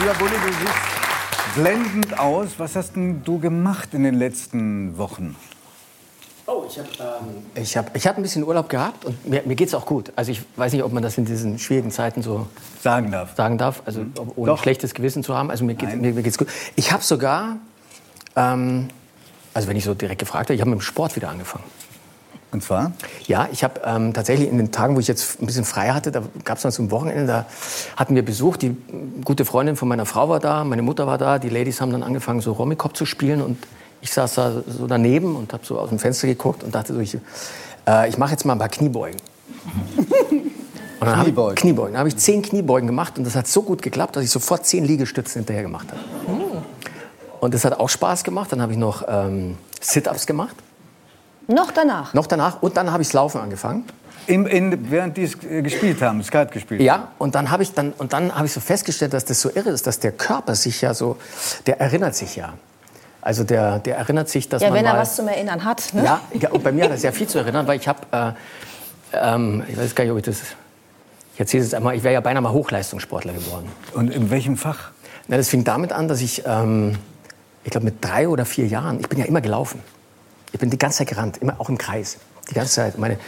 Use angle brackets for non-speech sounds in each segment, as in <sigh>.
Lieber Bulli, du siehst blendend aus. Was hast denn du gemacht in den letzten Wochen? Oh, ich habe ähm, ich hab, ich hab ein bisschen Urlaub gehabt und mir, mir geht es auch gut. Also ich weiß nicht, ob man das in diesen schwierigen Zeiten so sagen darf. Sagen darf, also ohne Doch. schlechtes Gewissen zu haben. Also mir geht mir, mir geht's gut. Ich habe sogar, ähm, also wenn ich so direkt gefragt habe, ich habe mit dem Sport wieder angefangen. Und zwar? Ja, ich habe ähm, tatsächlich in den Tagen, wo ich jetzt ein bisschen frei hatte, da gab es dann zum Wochenende, da hatten wir Besuch. Die gute Freundin von meiner Frau war da, meine Mutter war da. Die Ladies haben dann angefangen, so Romikop zu spielen. Und ich saß da so daneben und habe so aus dem Fenster geguckt und dachte so, ich, äh, ich mache jetzt mal ein paar Kniebeugen. Und dann Kniebeugen. Ich, Kniebeugen. Dann habe ich zehn Kniebeugen gemacht und das hat so gut geklappt, dass ich sofort zehn Liegestützen hinterher gemacht habe. Hm. Und das hat auch Spaß gemacht. Dann habe ich noch ähm, Sit-ups gemacht. Noch danach? Noch danach. Und dann habe ich das Laufen angefangen. In, in, während die äh, gespielt haben, Skat gespielt Ja, und dann habe ich, dann, und dann hab ich so festgestellt, dass das so irre ist, dass der Körper sich ja so, der erinnert sich ja. Also der, der erinnert sich, dass ja, man wenn er mal, was zum Erinnern hat. Ne? Ja, ja, und bei mir hat er sehr viel zu erinnern, weil ich habe, äh, ähm, ich weiß gar nicht, ob ich das, ich erzähle es einmal, ich wäre ja beinahe mal Hochleistungssportler geworden. Und in welchem Fach? Na, das fing damit an, dass ich, ähm, ich glaube mit drei oder vier Jahren, ich bin ja immer gelaufen. Ich bin die ganze Zeit gerannt, immer auch im Kreis. Die ganze Zeit. Meine,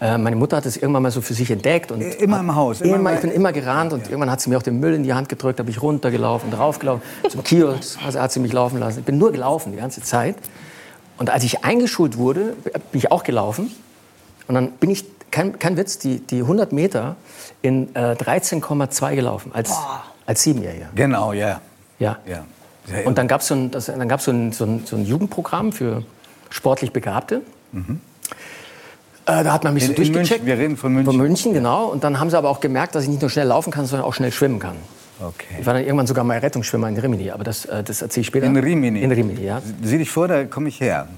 äh, meine Mutter hat es irgendwann mal so für sich entdeckt. Und immer im Haus? Immer, immer ich bin immer gerannt und ja. irgendwann hat sie mir auch den Müll in die Hand gedrückt, habe ich runtergelaufen, draufgelaufen. Zum Kiosk hat sie mich laufen lassen. Ich bin nur gelaufen die ganze Zeit. Und als ich eingeschult wurde, bin ich auch gelaufen. Und dann bin ich, kein, kein Witz, die, die 100 Meter in äh, 13,2 gelaufen, als, als Siebenjähriger. Genau, ja. Ja. ja. Und dann gab so es so, so, ein, so, ein, so ein Jugendprogramm für sportlich Begabte. Mhm. Äh, da hat man mich in, so durchgecheckt. Wir reden von München. Von München, genau. Und dann haben sie aber auch gemerkt, dass ich nicht nur schnell laufen kann, sondern auch schnell schwimmen kann. Okay. Ich war dann irgendwann sogar mal Rettungsschwimmer in Rimini, aber das, äh, das erzähle ich später. In Rimini? In Rimini, ja. Sieh dich vor, da komme ich her.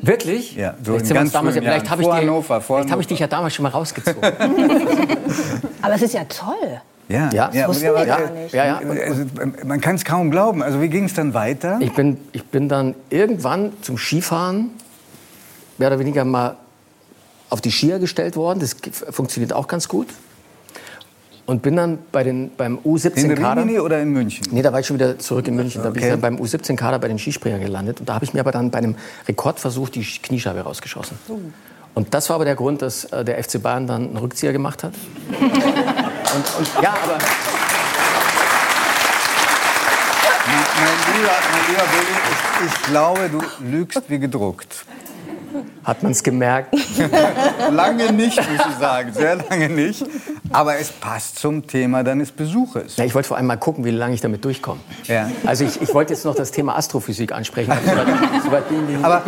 Wirklich? Ja, so vielleicht, ganz damals, vielleicht habe ich, hab ich dich ja damals schon mal rausgezogen. <laughs> <laughs> aber es ist ja toll. Ja, ja, ja, das ja, ja, ja, ja. Also, man kann es kaum glauben. Also wie ging es dann weiter? Ich bin, ich bin dann irgendwann zum Skifahren mehr oder weniger mal auf die Skier gestellt worden. Das funktioniert auch ganz gut. Und bin dann bei den, beim U17-Kader. In Rimini oder in München? Nee, da war ich schon wieder zurück in München. Da bin ich dann beim U17-Kader bei den Skispringern gelandet. Und da habe ich mir aber dann bei einem Rekordversuch die Kniescheibe rausgeschossen. Oh. Und das war aber der Grund, dass äh, der FC Bayern dann einen Rückzieher gemacht hat. <laughs> und, und, ja, aber. Mein lieber, mein lieber Bulli, ich, ich glaube, du lügst wie gedruckt. Hat man es gemerkt? <laughs> lange nicht, muss ich sagen. Sehr lange nicht. Aber es passt zum Thema deines Besuches. Ja, ich wollte vor allem mal gucken, wie lange ich damit durchkomme. Ja. Also ich, ich wollte jetzt noch das Thema Astrophysik ansprechen. So weit, bin, aber,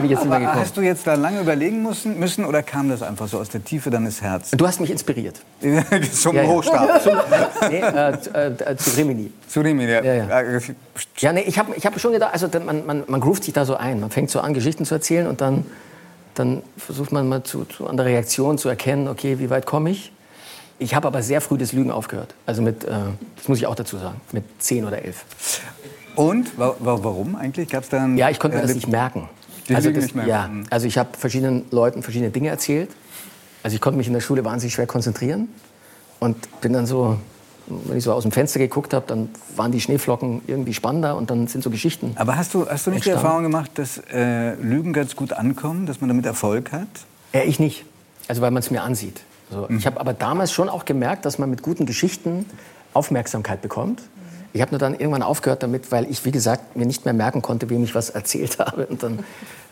Hast du jetzt da lange überlegen müssen, müssen oder kam das einfach so aus der Tiefe deines Herzens? Du hast mich inspiriert. <laughs> Zum ja, ja. Hochstab. Zum, nee, äh, äh, zu Rimini. Zu Rimini, ja. Ja, ja. ja nee, ich habe ich hab schon gedacht, also man, man, man groovt sich da so ein. Man fängt so an, Geschichten zu erzählen und dann dann versucht man mal zu, zu, an der Reaktion zu erkennen, okay, wie weit komme ich? Ich habe aber sehr früh das Lügen aufgehört. Also mit, äh, das muss ich auch dazu sagen, mit zehn oder elf. Und wa warum eigentlich? Gab's dann? Ja, ich konnte mir das nicht merken. Also, das, nicht merken. Ja, hm. also ich habe verschiedenen Leuten verschiedene Dinge erzählt. Also ich konnte mich in der Schule wahnsinnig schwer konzentrieren und bin dann so wenn ich so aus dem Fenster geguckt habe, dann waren die Schneeflocken irgendwie spannender und dann sind so Geschichten. Aber hast du, hast du nicht entstanden. die Erfahrung gemacht, dass äh, Lügen ganz gut ankommen, dass man damit Erfolg hat? Ja, ich nicht. Also weil man es mir ansieht. Also, mhm. Ich habe aber damals schon auch gemerkt, dass man mit guten Geschichten Aufmerksamkeit bekommt. Ich habe nur dann irgendwann aufgehört damit, weil ich, wie gesagt, mir nicht mehr merken konnte, wem ich was <laughs> erzählt habe. Und dann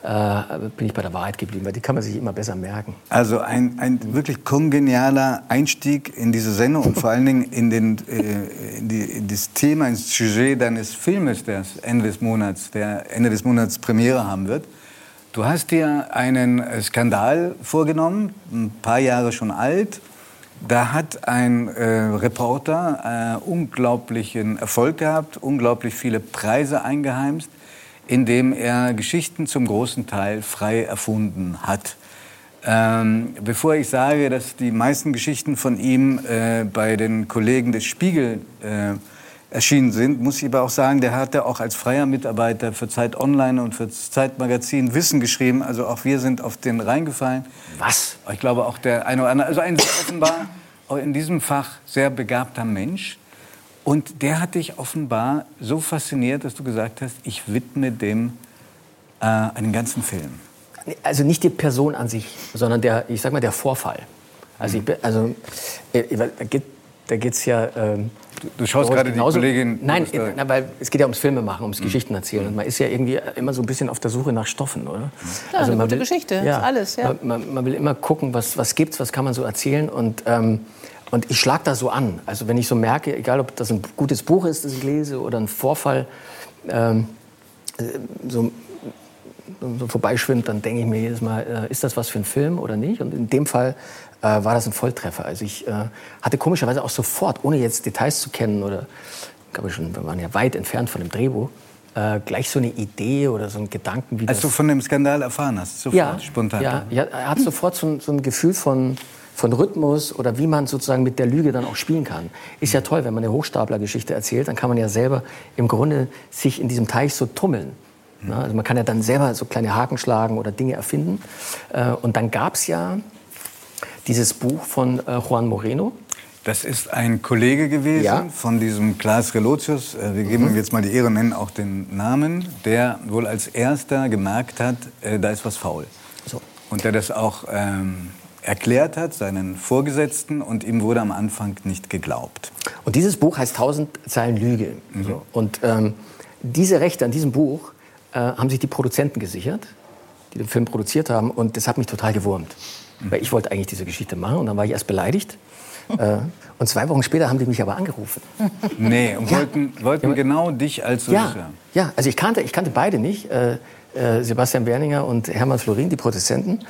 äh, bin ich bei der Wahrheit geblieben, weil die kann man sich immer besser merken. Also ein, ein wirklich kongenialer Einstieg in diese Sendung und vor allen Dingen in, den, <laughs> äh, in, die, in das Thema, ins Sujet deines Filmes, der Ende des Monats, der Ende des Monats Premiere haben wird. Du hast dir einen Skandal vorgenommen, ein paar Jahre schon alt, da hat ein äh, Reporter äh, unglaublichen Erfolg gehabt, unglaublich viele Preise eingeheimst, indem er Geschichten zum großen Teil frei erfunden hat. Ähm, bevor ich sage, dass die meisten Geschichten von ihm äh, bei den Kollegen des Spiegel äh, erschienen sind, muss ich aber auch sagen, der hatte auch als freier Mitarbeiter für Zeit Online und für Zeitmagazin Wissen geschrieben. Also auch wir sind auf den reingefallen. Was? Ich glaube auch der eine oder andere, also ein offenbar in diesem Fach sehr begabter Mensch. Und der hat dich offenbar so fasziniert, dass du gesagt hast, ich widme dem äh, einen ganzen Film. Also nicht die Person an sich, sondern der, ich sag mal, der Vorfall. Also, ich, also äh, da geht geht's ja. Ähm, Du, schaust gerade die Kollegin. Nein, da- na, weil es geht ja ums Filme machen, ums Geschichten erzählen. Und man ist ja irgendwie immer so ein bisschen auf der Suche nach Stoffen, oder? Also Ja, eine man gute Geschichte, ist alles, ja. Man, man, man will immer gucken, was, was gibt's, was kann man so erzählen. Und, ähm, und ich schlag da so an. Also wenn ich so merke, egal ob das ein gutes Buch ist, das ich lese, oder ein Vorfall, ähm, äh, so so vorbeischwimmt, dann denke ich mir jedes Mal, äh, ist das was für ein Film oder nicht? Und in dem Fall äh, war das ein Volltreffer. Also ich äh, hatte komischerweise auch sofort, ohne jetzt Details zu kennen oder, glaube ich schon, wir waren ja weit entfernt von dem Drehbuch, äh, gleich so eine Idee oder so einen Gedanken, wie Als du von dem Skandal erfahren hast, sofort, ja, spontan. ja, ja, er hat sofort so ein, so ein Gefühl von, von Rhythmus oder wie man sozusagen mit der Lüge dann auch spielen kann. Ist ja toll, wenn man eine Hochstaplergeschichte erzählt, dann kann man ja selber im Grunde sich in diesem Teich so tummeln. Na, also man kann ja dann selber so kleine Haken schlagen oder Dinge erfinden. Äh, Und dann gab es ja dieses Buch von äh, Juan Moreno. Das ist ein Kollege gewesen Ja. Mhm. von diesem Klaas Relotius. äh, Wir geben ihm jetzt mal die Ehre, nennen auch den Namen, der wohl als erster gemerkt hat, da ist was faul. So. Und der das auch ähm, erklärt hat, seinen Vorgesetzten, und ihm wurde am Anfang nicht geglaubt. Und dieses Buch heißt 1000 Zeilen Lüge. So. Und ähm, diese Rechte an diesem Buch äh, haben sich die Produzenten gesichert, die den Film produziert haben. Und das hat mich total gewurmt. Weil ich wollte eigentlich diese Geschichte machen und dann war ich erst beleidigt. äh, und zwei Wochen später haben die mich aber angerufen. Nee, <laughs> und wollten, wollten genau dich als Ja, Regisseur. ja also ich kannte, ich kannte beide nicht. Äh, äh, Sebastian Berninger und Hermann Florin, die Produzenten.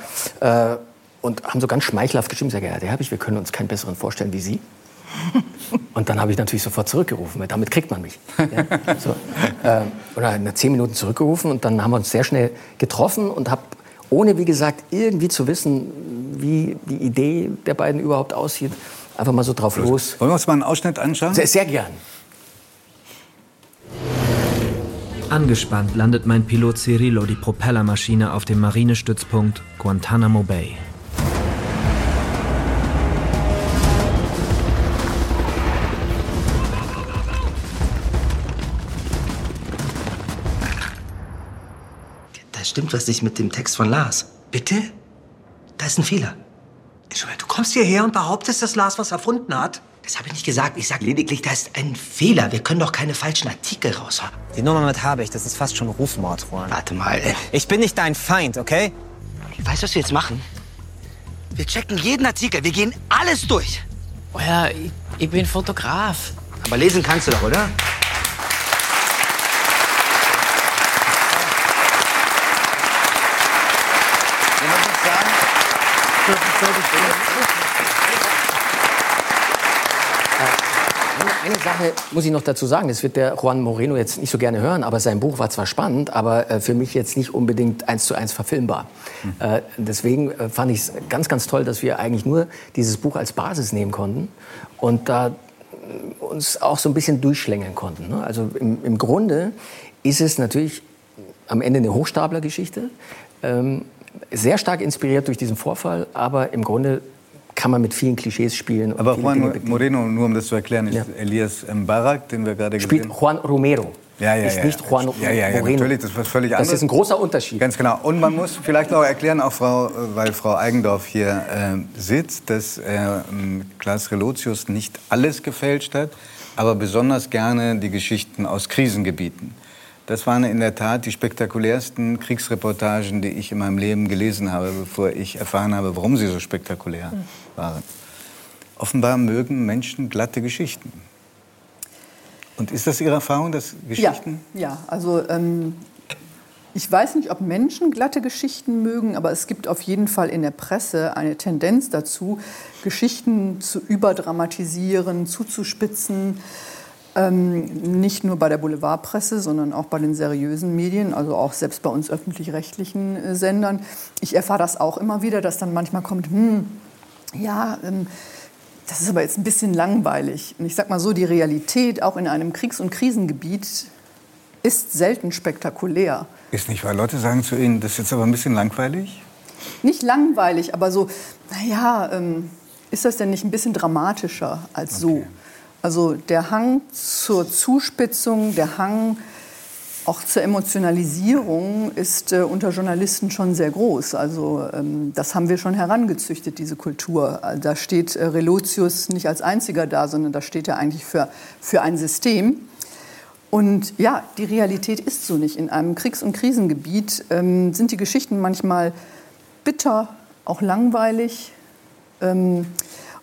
Äh, und haben so ganz schmeichelhaft geschrieben, sehr geehrter Herr Herbig, wir können uns keinen besseren vorstellen wie Sie. <laughs> Und dann habe ich natürlich sofort zurückgerufen, weil damit kriegt man mich. Ja, <laughs> so. ähm, oder nach zehn Minuten zurückgerufen und dann haben wir uns sehr schnell getroffen und habe, ohne wie gesagt irgendwie zu wissen, wie die Idee der beiden überhaupt aussieht, einfach mal so drauf los. Wollen wir uns mal einen Ausschnitt anschauen? Sehr, sehr gern. Angespannt landet mein Pilot Cirillo die Propellermaschine auf dem Marinestützpunkt Guantanamo Bay. Stimmt was nicht mit dem Text von Lars. Bitte? Da ist ein Fehler. Entschuldigung, du kommst hierher und behauptest, dass Lars was erfunden hat? Das habe ich nicht gesagt. Ich sage lediglich, da ist ein Fehler. Wir können doch keine falschen Artikel raushaben. Die Nummer mit habe ich, das ist fast schon Rufmord, Juan. Warte mal. Ich bin nicht dein Feind, okay? Weißt du, was wir jetzt machen? Wir checken jeden Artikel. Wir gehen alles durch. Oh ja, ich, ich bin Fotograf. Aber lesen kannst du doch, oder? Eine Sache muss ich noch dazu sagen, das wird der Juan Moreno jetzt nicht so gerne hören, aber sein Buch war zwar spannend, aber äh, für mich jetzt nicht unbedingt eins zu eins verfilmbar. Äh, deswegen äh, fand ich es ganz, ganz toll, dass wir eigentlich nur dieses Buch als Basis nehmen konnten und da uns auch so ein bisschen durchschlängeln konnten. Ne? Also im, im Grunde ist es natürlich am Ende eine Hochstaplergeschichte, ähm, sehr stark inspiriert durch diesen Vorfall, aber im Grunde kann man mit vielen Klischees spielen. Aber Juan. Moreno, nur um das zu erklären, ist Ja. Elias Mbarak, den wir gerade gesehen spielt Juan Romero. Ja, ja, ist ja. nicht Juan Ja, ja, ja, Moreno. natürlich, das ist völlig Das anderes. ist ein großer Unterschied. Ganz genau. Und man muss vielleicht noch erklären, auch Frau, weil Frau Eigendorf hier äh, sitzt, dass äh, Klaas Relotius nicht alles gefälscht hat, aber besonders gerne die Geschichten aus Krisengebieten. Das waren in der Tat die spektakulärsten Kriegsreportagen, die ich in meinem Leben gelesen habe, bevor ich erfahren habe, warum sie so spektakulär waren. Offenbar mögen Menschen glatte Geschichten. Und ist das Ihre Erfahrung, dass Geschichten? Ja, ja. also ähm, ich weiß nicht, ob Menschen glatte Geschichten mögen, aber es gibt auf jeden Fall in der Presse eine Tendenz dazu, Geschichten zu überdramatisieren, zuzuspitzen. Ähm, nicht nur bei der Boulevardpresse, sondern auch bei den seriösen Medien, also auch selbst bei uns öffentlich-rechtlichen äh, Sendern. Ich erfahre das auch immer wieder, dass dann manchmal kommt, hm, ja, ähm, das ist aber jetzt ein bisschen langweilig. Und ich sag mal so, die Realität auch in einem Kriegs- und Krisengebiet ist selten spektakulär. Ist nicht, weil Leute sagen zu Ihnen, das ist jetzt aber ein bisschen langweilig? Nicht langweilig, aber so, naja, ähm, ist das denn nicht ein bisschen dramatischer als so? Also der Hang zur Zuspitzung, der Hang auch zur Emotionalisierung ist äh, unter Journalisten schon sehr groß. Also ähm, das haben wir schon herangezüchtet, diese Kultur. Äh, Da steht äh, Relotius nicht als einziger da, sondern da steht er eigentlich für, für ein System. Und ja, die Realität ist so nicht. In einem Kriegs- und Krisengebiet ähm, sind die Geschichten manchmal bitter, auch langweilig. Ähm,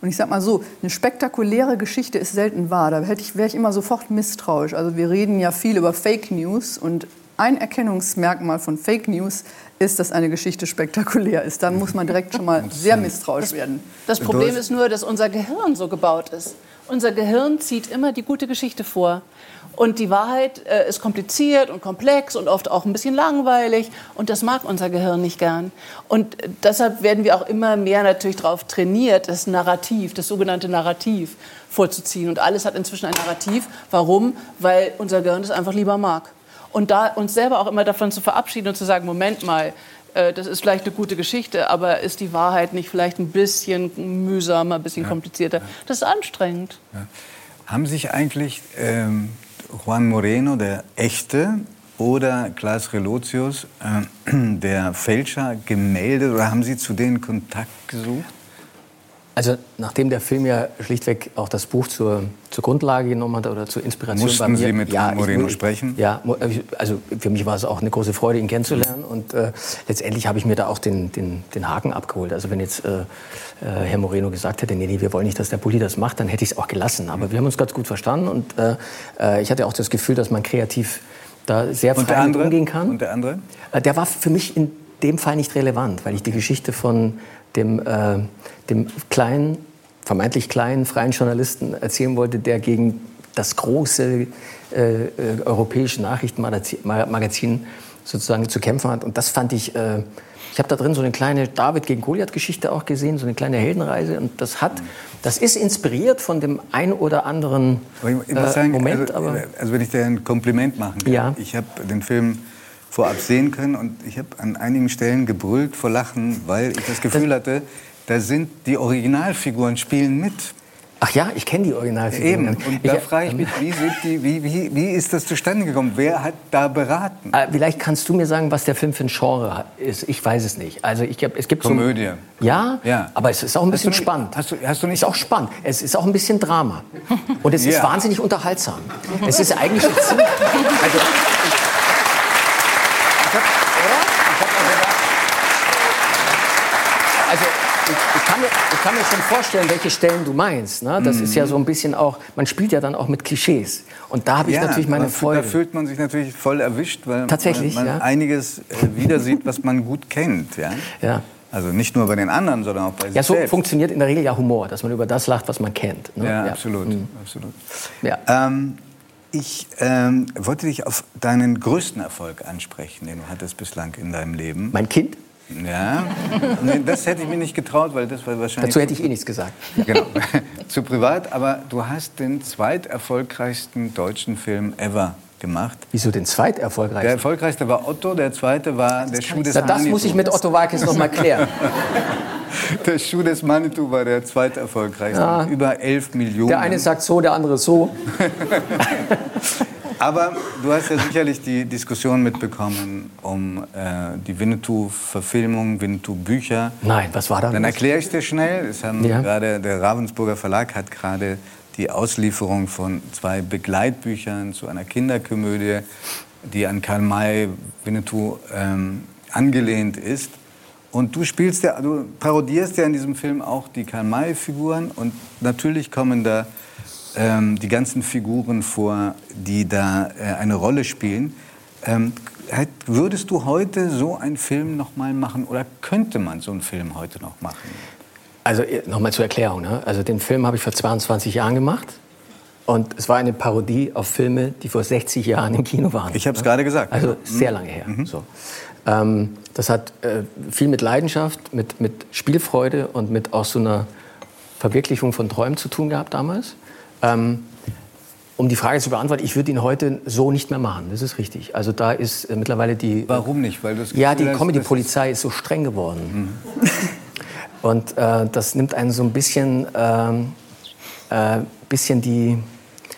und ich sag mal so, eine spektakuläre Geschichte ist selten wahr. Da hätte ich, wäre ich immer sofort misstrauisch. Also wir reden ja viel über Fake News und ein Erkennungsmerkmal von Fake News ist, dass eine Geschichte spektakulär ist. Da muss man direkt schon mal sehr misstrauisch werden. Das Problem ist nur, dass unser Gehirn so gebaut ist. Unser Gehirn zieht immer die gute Geschichte vor. Und die Wahrheit äh, ist kompliziert und komplex und oft auch ein bisschen langweilig. Und das mag unser Gehirn nicht gern. Und äh, deshalb werden wir auch immer mehr natürlich darauf trainiert, das Narrativ, das sogenannte Narrativ vorzuziehen. Und alles hat inzwischen ein Narrativ. Warum? Weil unser Gehirn es einfach lieber mag. Und da uns selber auch immer davon zu verabschieden und zu sagen, Moment mal, äh, das ist vielleicht eine gute Geschichte, aber ist die Wahrheit nicht vielleicht ein bisschen mühsamer, ein bisschen komplizierter? Das ist anstrengend. Haben sich eigentlich ähm, Juan Moreno, der Echte, oder Klaas Relotius, äh, <clears throat> der Fälscher, gemeldet oder haben Sie zu denen Kontakt gesucht? Also nachdem der Film ja schlichtweg auch das Buch zur, zur Grundlage genommen hat oder zur Inspiration Mussten bei mir, Sie mit ja, Moreno ich, sprechen? Ja, mo- also für mich war es auch eine große Freude, ihn kennenzulernen. Und äh, letztendlich habe ich mir da auch den, den, den Haken abgeholt. Also wenn jetzt äh, äh, Herr Moreno gesagt hätte, nee, nee, wir wollen nicht, dass der Bulli das macht, dann hätte ich es auch gelassen. Aber wir haben uns ganz gut verstanden und äh, äh, ich hatte auch das Gefühl, dass man kreativ da sehr frei andere? umgehen kann. Und der andere? Äh, Der war für mich in dem Fall nicht relevant, weil ich die Geschichte von dem, äh, dem kleinen, vermeintlich kleinen freien Journalisten erzählen wollte, der gegen das große äh, äh, europäische Nachrichtenmagazin Ma- Magazin sozusagen zu kämpfen hat. Und das fand ich, äh, ich habe da drin so eine kleine David gegen Goliath-Geschichte auch gesehen, so eine kleine Heldenreise. Und das hat, das ist inspiriert von dem ein oder anderen äh, Moment. also, aber also wenn ich dir ein Kompliment machen kann. Ja. Ich habe den Film vorab sehen können und ich habe an einigen Stellen gebrüllt vor Lachen, weil ich das Gefühl hatte, da sind die Originalfiguren spielen mit. Ach ja, ich kenne die Originalfiguren. Eben. Und da frage ich mich, wie, die, wie, wie, wie ist das zustande gekommen? Wer hat da beraten? Äh, Vielleicht kannst du mir sagen, was der Film für ein Genre ist. Ich weiß es nicht. Also ich es gibt Komödie. So, ja, Ja. aber es ist auch ein Hast bisschen nicht- spannend. hast du- hast du nicht- ist auch spannend. Es ist auch ein bisschen Drama. Und es ist Ja. wahnsinnig unterhaltsam. Es ist eigentlich ein <laughs> ziemlich, also ich, ich, kann mir, ich kann mir schon vorstellen, welche Stellen du meinst. Ne? Das ist ja so ein bisschen auch, man spielt ja dann auch mit Klischees. Und da habe ich natürlich meine Freude. Da fühlt man sich natürlich voll erwischt, weil Tatsächlich, man, man ja. einiges äh, wieder sieht, was man gut kennt. Ja? Ja. Also nicht nur bei den anderen, sondern auch bei sich Ja, so selbst. funktioniert in der Regel ja Humor, dass man über das lacht, was man kennt. Ne? Ja, absolut. Mhm. absolut. Ja. Ähm, ich ähm, wollte dich auf deinen größten Erfolg ansprechen, den du hattest bislang in deinem Leben. Mein Kind? Ja, nee, das hätte ich mir nicht getraut, weil das war wahrscheinlich Dazu hätte ich eh nichts gesagt. <laughs> genau, zu privat. Aber du hast den zweiterfolgreichsten deutschen Film ever gemacht. Wieso den zweiterfolgreichsten? Der erfolgreichste war Otto, der zweite war der Schuh des Na, das Manitou. muss ich mit Otto Walkes noch mal klären. <laughs> Der Schuh des Manitou war der zweiterfolgreichste. Ja. Über 11 Millionen. Der eine sagt so, der andere so. <laughs> Aber du hast ja sicherlich die Diskussion mitbekommen um äh, die Winnetou-Verfilmung, Winnetou-Bücher. Nein, was war da? Dann erkläre ich dir schnell. Es haben Ja. gerade, der Ravensburger Verlag hat gerade die Auslieferung von zwei Begleitbüchern zu einer Kinderkomödie, die an Karl May Winnetou ähm, angelehnt ist. Und du spielst ja, du parodierst ja in diesem Film auch die Karl May-Figuren und natürlich kommen da ähm, die ganzen Figuren vor, die da äh, eine Rolle spielen. Ähm, hätt- würdest du heute so einen Film noch mal machen oder könnte man so einen Film heute noch machen? Also nochmal zur Erklärung. Ne? Also den Film habe ich vor 22 Jahren gemacht. Und es war eine Parodie auf Filme, die vor 60 Jahren im Kino waren. Ich habe es gerade gesagt. Also Mhm. sehr lange her. So. Ähm, das hat äh, viel mit Leidenschaft, mit, mit Spielfreude und mit auch so einer Verwirklichung von Träumen zu tun gehabt damals. Ähm, um die Frage zu beantworten, ich würde ihn heute so nicht mehr machen. Das ist richtig. Also da ist äh, mittlerweile die. Warum nicht? Weil das Ja, die Comedy-Polizei ist so streng geworden. Und äh, das nimmt einen so ein bisschen ähm, äh, bisschen die,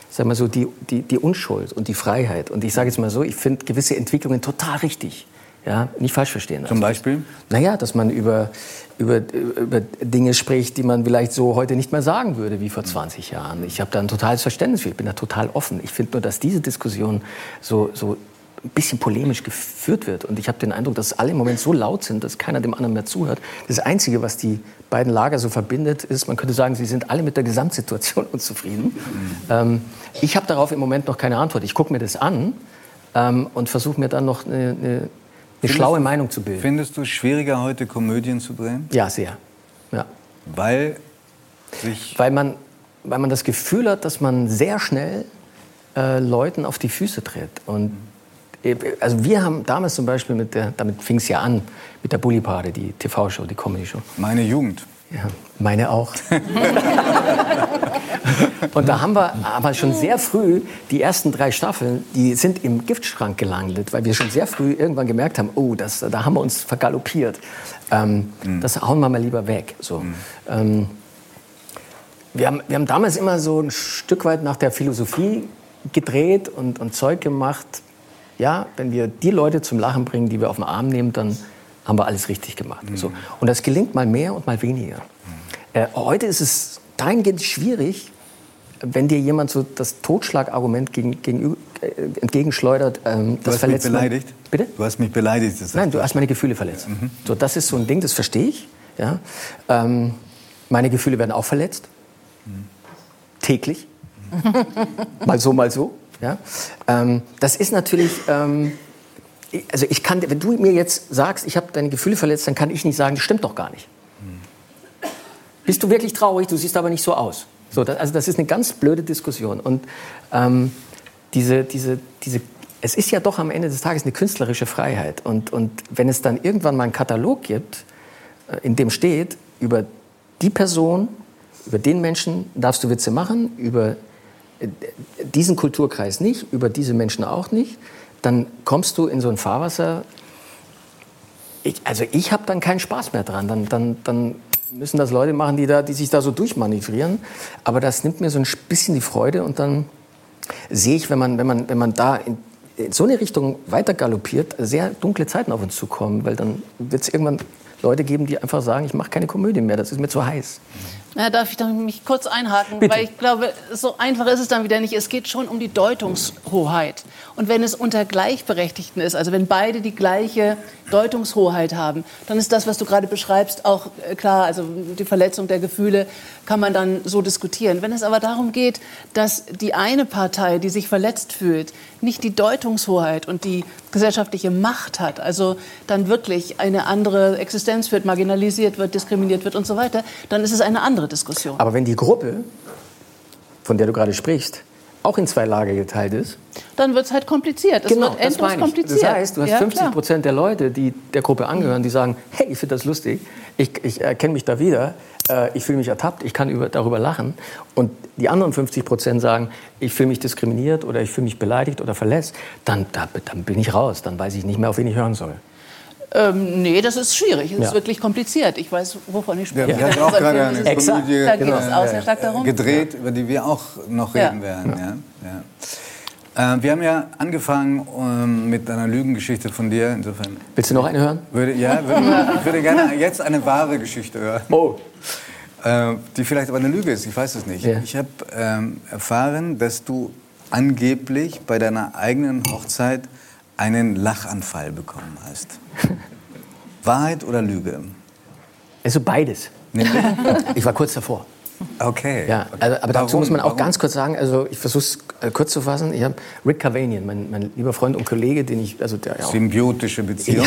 sag mal so, die, die, die Unschuld und die Freiheit. Und ich sage jetzt mal so, ich finde gewisse Entwicklungen total richtig. Ja, nicht falsch verstehen. Zum Beispiel? Naja, dass man über, über, über Dinge spricht, die man vielleicht so heute nicht mehr sagen würde wie vor 20 Jahren. Ich habe da ein totales Verständnis für, ich bin da total offen. Ich finde nur, dass diese Diskussion so, so ein bisschen polemisch geführt wird. Und ich habe den Eindruck, dass alle im Moment so laut sind, dass keiner dem anderen mehr zuhört. Das Einzige, was die beiden Lager so verbindet, ist, man könnte sagen, sie sind alle mit der Gesamtsituation <laughs> unzufrieden. Mhm. Ähm, ich habe darauf im Moment noch keine Antwort. Ich gucke mir das an ähm, und versuche mir dann noch eine, eine eine schlaue Meinung zu bilden. Findest du es schwieriger, heute Komödien zu drehen? Ja, sehr. Ja. Weil sich. Weil man, weil man das Gefühl hat, dass man sehr schnell äh, Leuten auf die Füße tritt. Und also wir haben damals zum Beispiel, mit der, damit fing es ja an, mit der Bully Party, die TV-Show, die Comedy-Show. Meine Jugend. Ja, meine auch. <laughs> und da haben wir aber schon sehr früh die ersten drei Staffeln, die sind im Giftschrank gelandet, weil wir schon sehr früh irgendwann gemerkt haben, oh, das, da haben wir uns vergaloppiert. Ähm, mhm. Das hauen wir mal lieber weg. So. Mhm. Ähm, wir, haben, wir haben damals immer so ein Stück weit nach der Philosophie gedreht und, und Zeug gemacht. Ja, wenn wir die Leute zum Lachen bringen, die wir auf den Arm nehmen, dann haben wir alles richtig gemacht. Mhm. So. Und das gelingt mal mehr und mal weniger. Mhm. Äh, heute ist es dahingehend schwierig, wenn dir jemand so das Totschlagargument gegen, gegen, äh, entgegenschleudert, ähm, das du hast mich beleidigt? Bitte? Du hast mich beleidigt. Nein, du hast meine Gefühle verletzt. Mhm. So, das ist so ein Ding, das verstehe ich. Ja? Ähm, meine Gefühle werden auch verletzt. Mhm. Täglich. <laughs> mal so, mal so. Ja? Ähm, das ist natürlich ähm, also ich kann, wenn du mir jetzt sagst, ich habe deine Gefühle verletzt, dann kann ich nicht sagen, das stimmt doch gar nicht. Hm. Bist du wirklich traurig? Du siehst aber nicht so aus. So, das, also das ist eine ganz blöde Diskussion. Und ähm, diese, diese, diese, es ist ja doch am Ende des Tages eine künstlerische Freiheit. Und, und wenn es dann irgendwann mal einen Katalog gibt, äh, in dem steht, über die Person, über den Menschen darfst du Witze machen, über äh, diesen Kulturkreis nicht, über diese Menschen auch nicht, dann kommst du in so ein Fahrwasser. Ich, also ich habe dann keinen Spaß mehr dran. Dann, dann, dann müssen das Leute machen, die, da, die sich da so durchmanövrieren. Aber das nimmt mir so ein bisschen die Freude und dann sehe ich, wenn man, wenn man, wenn man da in, in so eine Richtung weiter galoppiert, sehr dunkle Zeiten auf uns zukommen, weil dann wird es irgendwann Leute geben, die einfach sagen, ich mache keine Komödie mehr, das ist mir zu heiß. Na, darf ich dann mich kurz einhaken? Bitte. Weil ich glaube, so einfach ist es dann wieder nicht. Es geht schon um die Deutungshoheit. Und wenn es unter Gleichberechtigten ist, also wenn beide die gleiche Deutungshoheit haben, dann ist das, was du gerade beschreibst, auch äh, klar. Also die Verletzung der Gefühle kann man dann so diskutieren. Wenn es aber darum geht, dass die eine Partei, die sich verletzt fühlt, nicht die Deutungshoheit und die gesellschaftliche Macht hat, also dann wirklich eine andere Existenz führt, marginalisiert wird, diskriminiert wird und so weiter, dann ist es eine andere Diskussion. Aber wenn die Gruppe, von der du gerade sprichst, auch in zwei Lager geteilt ist. Dann wird es halt kompliziert. Es genau, wird endlos kompliziert. Das heißt, du hast ja, 50 Prozent der Leute, die der Gruppe angehören, die sagen, hey, ich finde das lustig, ich, ich erkenne mich da wieder, äh, ich fühle mich ertappt, ich kann über, darüber lachen. Und die anderen 50 Prozent sagen, ich fühle mich diskriminiert oder ich fühle mich beleidigt oder verletzt. Dann, da, dann bin ich raus, dann weiß ich nicht mehr, auf wen ich hören soll. Ähm, nee, das ist schwierig. Das ja. ist wirklich kompliziert. Ich weiß, wovon ich spreche. Ja, wir haben auch <laughs> gerade eine Exakt. Komödie da geht es auch sehr stark darum. gedreht, über die wir auch noch reden werden. Äh, wir haben ja angefangen ähm, mit einer Lügengeschichte von dir. Insofern. Willst du noch eine hören? Würde, ja, würde, ich <laughs> würde gerne jetzt eine wahre Geschichte hören. Oh. Äh, die vielleicht aber eine Lüge ist, ich weiß es nicht. Ja. Ich habe ähm, erfahren, dass du angeblich bei deiner eigenen Hochzeit einen Lachanfall bekommen hast. <laughs> Wahrheit oder Lüge? Also beides. Ich war kurz davor. Okay. Ja, also, aber dazu muss man auch Warum? ganz kurz sagen, also ich versuche es äh, kurz zu fassen. Ich habe Rick Cavanian, mein, mein, lieber Freund und Kollege, den ich, also der ja Symbiotische Beziehung.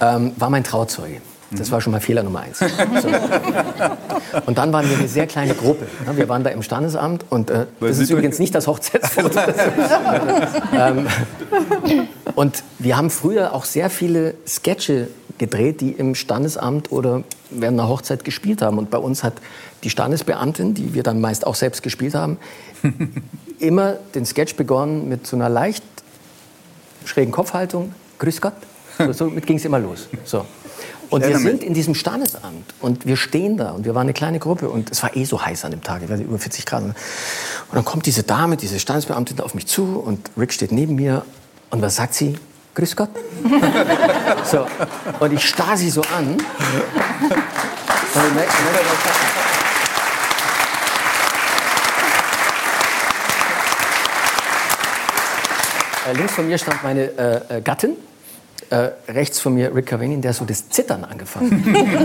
Ja, ähm, war mein Trauzeuge. Das war schon mal Fehler Nummer eins. So. Und dann waren wir eine sehr kleine Gruppe. Wir waren da im Standesamt und äh, das ist übrigens nicht das Hochzeitsfoto. <laughs> ähm, und wir haben früher auch sehr viele Sketche gedreht, die im Standesamt oder während einer Hochzeit gespielt haben. Und bei uns hat die Standesbeamtin, die wir dann meist auch selbst gespielt haben, immer den Sketch begonnen mit so einer leicht schrägen Kopfhaltung. Grüß Gott. So, so ging es immer los. So. Und wir sind in diesem Standesamt und wir stehen da und wir waren eine kleine Gruppe und es war eh so heiß an dem Tag, ich weiß nicht, über 40 Grad. Und dann kommt diese Dame, diese Standesbeamtin auf mich zu und Rick steht neben mir und was sagt sie? Grüß Gott. so. Und ich starr sie so an. Und ich merke, links von mir stand meine äh, äh, Gattin. Äh, rechts von mir Rick Cavanian, der hat so das Zittern angefangen.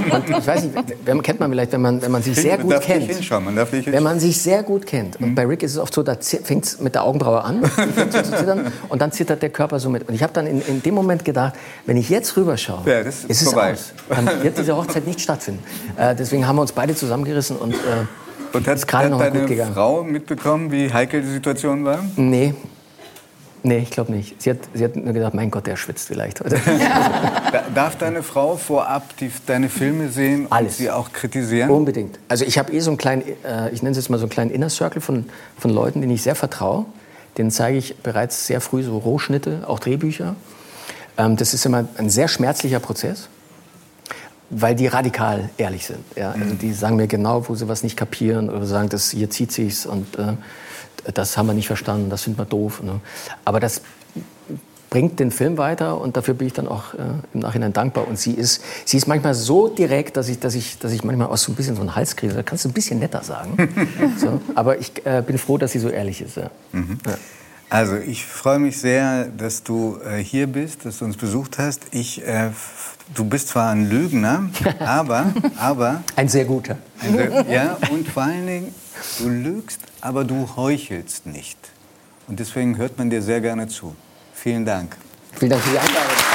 <laughs> Und ich weiß nicht, wenn, kennt man vielleicht, wenn man, wenn man sich sehr gut kennt. man darf nicht Wenn man sich sehr gut kennt. Und bei Rick ist es oft so, da fängt es mit der Augenbraue an fängt so zu <laughs> zittern, und dann zittert der Körper so mit. Und ich habe dann in, in dem Moment gedacht, wenn ich jetzt rüberschaue, Ja, das ist ist es vorbei. aus. Dann wird diese Hochzeit nicht stattfinden. Äh, deswegen haben wir uns beide zusammengerissen und äh, Und hat, ist gerade hat noch mal deine gut gegangen. Frau mitbekommen, wie heikel die Situation war? Nee. Nee, ich glaube nicht. Sie hat, sie hat nur gedacht, mein Gott, der schwitzt vielleicht heute. <laughs> Da, darf deine Frau vorab die, deine Filme sehen und sie auch kritisieren? Unbedingt. Also ich habe eh so einen kleinen, äh, ich nenne es jetzt mal so einen kleinen Inner Circle von, von Leuten, denen ich sehr vertraue. Denen zeige ich bereits sehr früh so Rohschnitte, auch Drehbücher. Ähm, das ist immer ein sehr schmerzlicher Prozess, weil die radikal ehrlich sind. Ja? Also die sagen mir genau, wo sie was nicht kapieren oder sagen, das hier zieht sich's und äh, das haben wir nicht verstanden, das finden wir doof. Ne? Aber das bringt den Film weiter und dafür bin ich dann auch äh, im Nachhinein dankbar. Und sie ist, sie ist manchmal so direkt, dass ich, dass ich, dass ich manchmal auch so ein bisschen so einen Hals kriege. Da kannst du ein bisschen netter sagen. <laughs> so, aber ich äh, bin froh, dass sie so ehrlich ist. Ja. Mhm. Ja. Also ich freue mich sehr, dass du äh, hier bist, dass du uns besucht hast. Ich, äh, du bist zwar ein Lügner, <laughs> aber, aber Ein sehr guter. ein sehr, ja und vor allen Dingen du lügst, aber du heuchelst nicht. Und deswegen hört man dir sehr gerne zu. Vielen Dank. Vielen Dank für die Einladung.